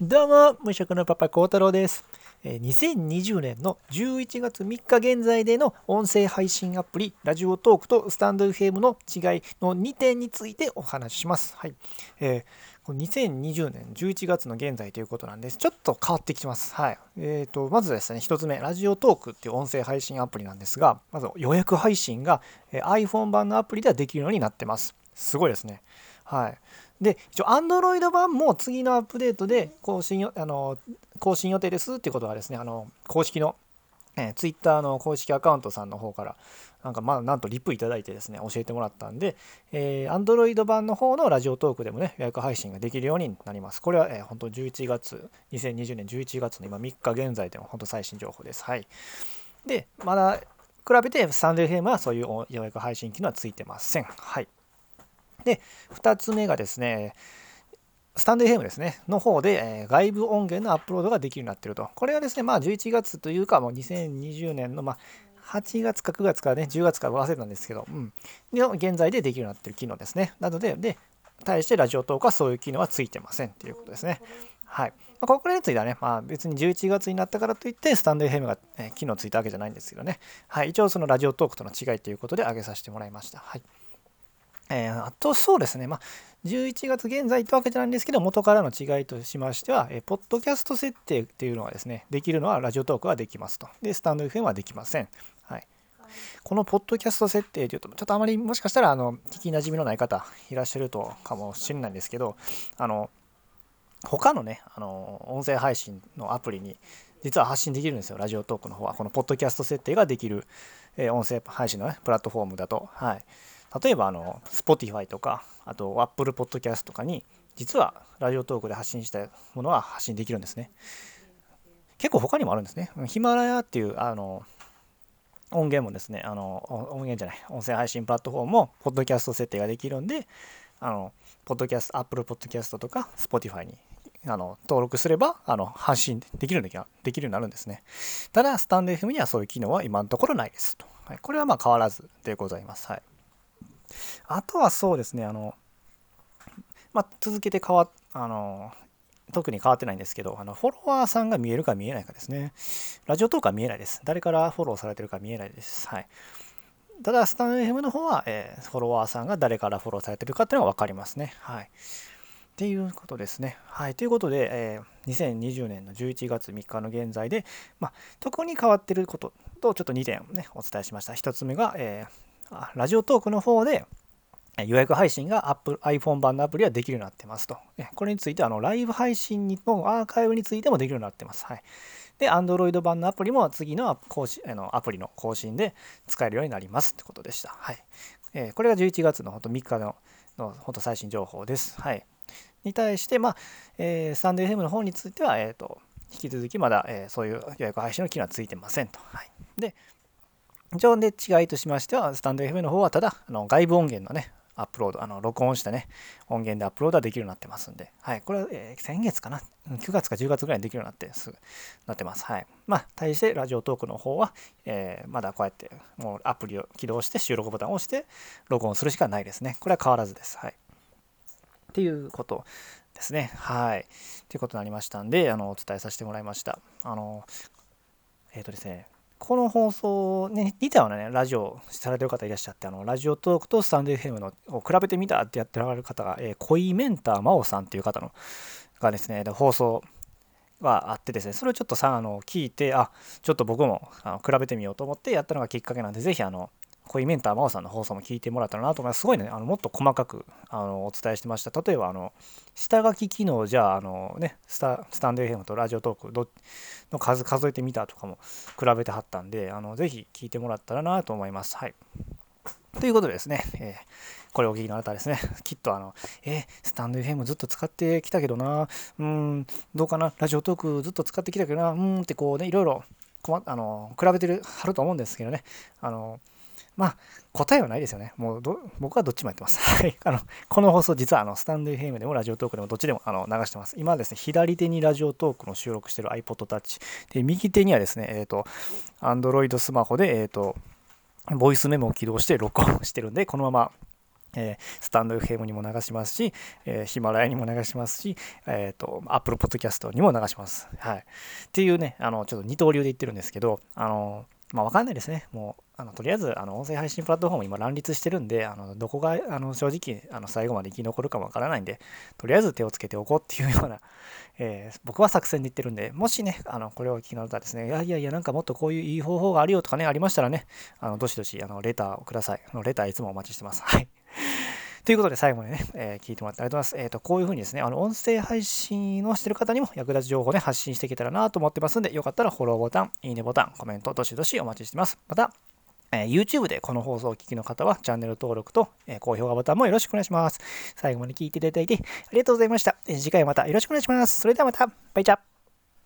どうも、無職のパパ、孝太郎です。2020年の11月3日現在での音声配信アプリ、ラジオトークとスタンド FM の違いの2点についてお話しします。はい。えー、2020年11月の現在ということなんです。ちょっと変わってきてます。はい。えっ、ー、と、まずですね、1つ目、ラジオトークっていう音声配信アプリなんですが、まず予約配信が iPhone 版のアプリではできるようになってます。すごいですね。はい。で、一応 Android 版も次のアップデートで更新あの更新予定ですっていうことはですね、あの公式の、えー、Twitter の公式アカウントさんの方から、なんかまあなんとリプいただいてですね、教えてもらったんで、えー、Android 版の方のラジオトークでもね、予約配信ができるようになります。これは、えー、本当11月、2020年11月の今3日現在でも本当最新情報です。はい。で、まだ比べてサンデー FM はそういう予約配信機能はついてません。はい。で、2つ目がですね、スタンド FM ですね、の方で、え、外部音源のアップロードができるようになっていると。これはですね、まあ11月というか、もう2020年の、まあ、8月か9月かね、10月か忘れたんですけど、うん。現在でできるようになっている機能ですね。なので、で、対してラジオトークはそういう機能はついてませんということですね。はい。まあ、これについてはね、まあ、別に11月になったからといって、スタンド FM が、えー、機能ついたわけじゃないんですけどね。はい。一応そのラジオトークとの違いということで挙げさせてもらいました。はい。えー、あとそうですね、まあ、11月現在ってわけじゃないんですけど、元からの違いとしましては、えー、ポッドキャスト設定っていうのはですね、できるのはラジオトークはできますと。で、スタンド FM はできません。はい。このポッドキャスト設定というと、ちょっとあまりもしかしたら、あの、聞きなじみのない方いらっしゃるとかもしれないんですけど、あの、他のね、あの、音声配信のアプリに、実は発信できるんですよ、ラジオトークの方は。このポッドキャスト設定ができる、えー、音声配信の、ね、プラットフォームだと。はい。例えばあの Spotify とかあと Apple Podcast とかに実はラジオトークで発信したものは発信できるんですね。結構他にもあるんですね。ヒマラヤっていうあの音源もですねあの音源じゃない音声配信プラットフォームもポッドキャスト設定ができるんであのポッドキャスト Apple Podcast とか Spotify にあの登録すればあの発信できるできるようになるんですね。ただスタンド FM にはそういう機能は今のところないですと、はい、これはまあ変わらずでございます。はい。あとはそうですね、あの、まあ、続けて変わあの、特に変わってないんですけど、あのフォロワーさんが見えるか見えないかですね。ラジオトークは見えないです。誰からフォローされてるか見えないです。はい。ただ、スタンド FM の方は、えー、フォロワーさんが誰からフォローされてるかっていうのが分かりますね。はい。っていうことですね。はい。ということで、えー、2020年の11月3日の現在で、まあ、特に変わってることとちょっと2点ね、お伝えしました。1つ目が、えー、ラジオトークの方で予約配信が Apple iPhone 版のアプリはできるようになってますと。これについてあのライブ配信のアーカイブについてもできるようになってます。はい、で、Android 版のアプリも次の更新あのアプリの更新で使えるようになりますってことでした。はいえー、これが11月のほんと3日ののほんと最新情報です。はい、に対して、まあえー、スタンド FM の方については、えーと、引き続きまだ、えー、そういう予約配信の機能はついてませんと。はい、で、上で違いとしましては、スタンド FM の方はただ、あの外部音源のね、アップロード、あの録音したね、音源でアップロードはできるようになってますんで、はい、これは、えー、先月かな、9月か10月ぐらいにできるようになってすぐなってます。はい。まあ、対してラジオトークの方は、えー、まだこうやってもうアプリを起動して収録ボタンを押して録音するしかないですね。これは変わらずです。はい。っていうことですね。はい。ということになりましたんで、あの、お伝えさせてもらいました。あの、えっ、ー、とですね、この放送、ね、似たようなね、ラジオされてる方いらっしゃって、あの、ラジオトークとスタンド FM のを比べてみたってやってられる方が、えー、恋メンター真央さんっていう方のがですね、放送はあってですね、それをちょっとさ、あの、聞いて、あ、ちょっと僕もあの比べてみようと思ってやったのがきっかけなんで、ぜひ、あの、こういうメンター真央さんの放送も聞いてもらったらなと思います。すごいね、あのもっと細かくあのお伝えしてました。例えば、あの下書き機能じゃあ、あのね、スタスタンド FM とラジオトークの数数えてみたとかも比べてはったんで、あのぜひ聞いてもらったらなと思います。はい。ということでですね、えー、これお聞きのあなたですね、きっとあの、えー、スタンド FM ずっと使ってきたけどな、うん、どうかな、ラジオトークずっと使ってきたけどな、うんってこうね、いろいろあの比べてるはると思うんですけどね、あのまあ、答えはないですよね。もう僕はどっちもやってます。はい。あの、この放送実はあのスタンド FM でもラジオトークでもどっちでもあの流してます。今はですね、左手にラジオトークの収録してる iPod Touch。で、右手にはですね、えっ、ー、と、Android スマホで、えっ、ー、と、ボイスメモを起動して録音してるんで、このままえー、スタンド FM にも流しますし、えー、ヒマラヤにも流しますし、えっ、ー、と、Apple Podcast にも流します。はい。っていうね、あの、ちょっと二刀流で言ってるんですけど、あの、まあ、わかんないですね。もう、あのとりあえず、あの音声配信プラットフォーム今乱立してるんで、あのどこがあの正直あの最後まで生き残るかもわからないんで、とりあえず手をつけておこうっていうような、えー、僕は作戦で言ってるんで、もしね、あのこれを聞きながらですね、いやいやいや、なんかもっとこういういい方法があるよとかね、ありましたらね、あのどしどしあのレターをください。あのレターいつもお待ちしてます。はい。ということで最後までね、えー、聞いてもらってありがとうございます。えっ、ー、と、こういうふうにですね、あの、音声配信をしてる方にも役立つ情報をね、発信していけたらなと思ってますんで、よかったらフォローボタン、いいねボタン、コメント、どしどしお待ちしてます。また、えー、YouTube でこの放送をお聞きの方はチャンネル登録と、えー、高評価ボタンもよろしくお願いします。最後まで聞いていただいてありがとうございました。え、次回またよろしくお願いします。それではまた、バイチャ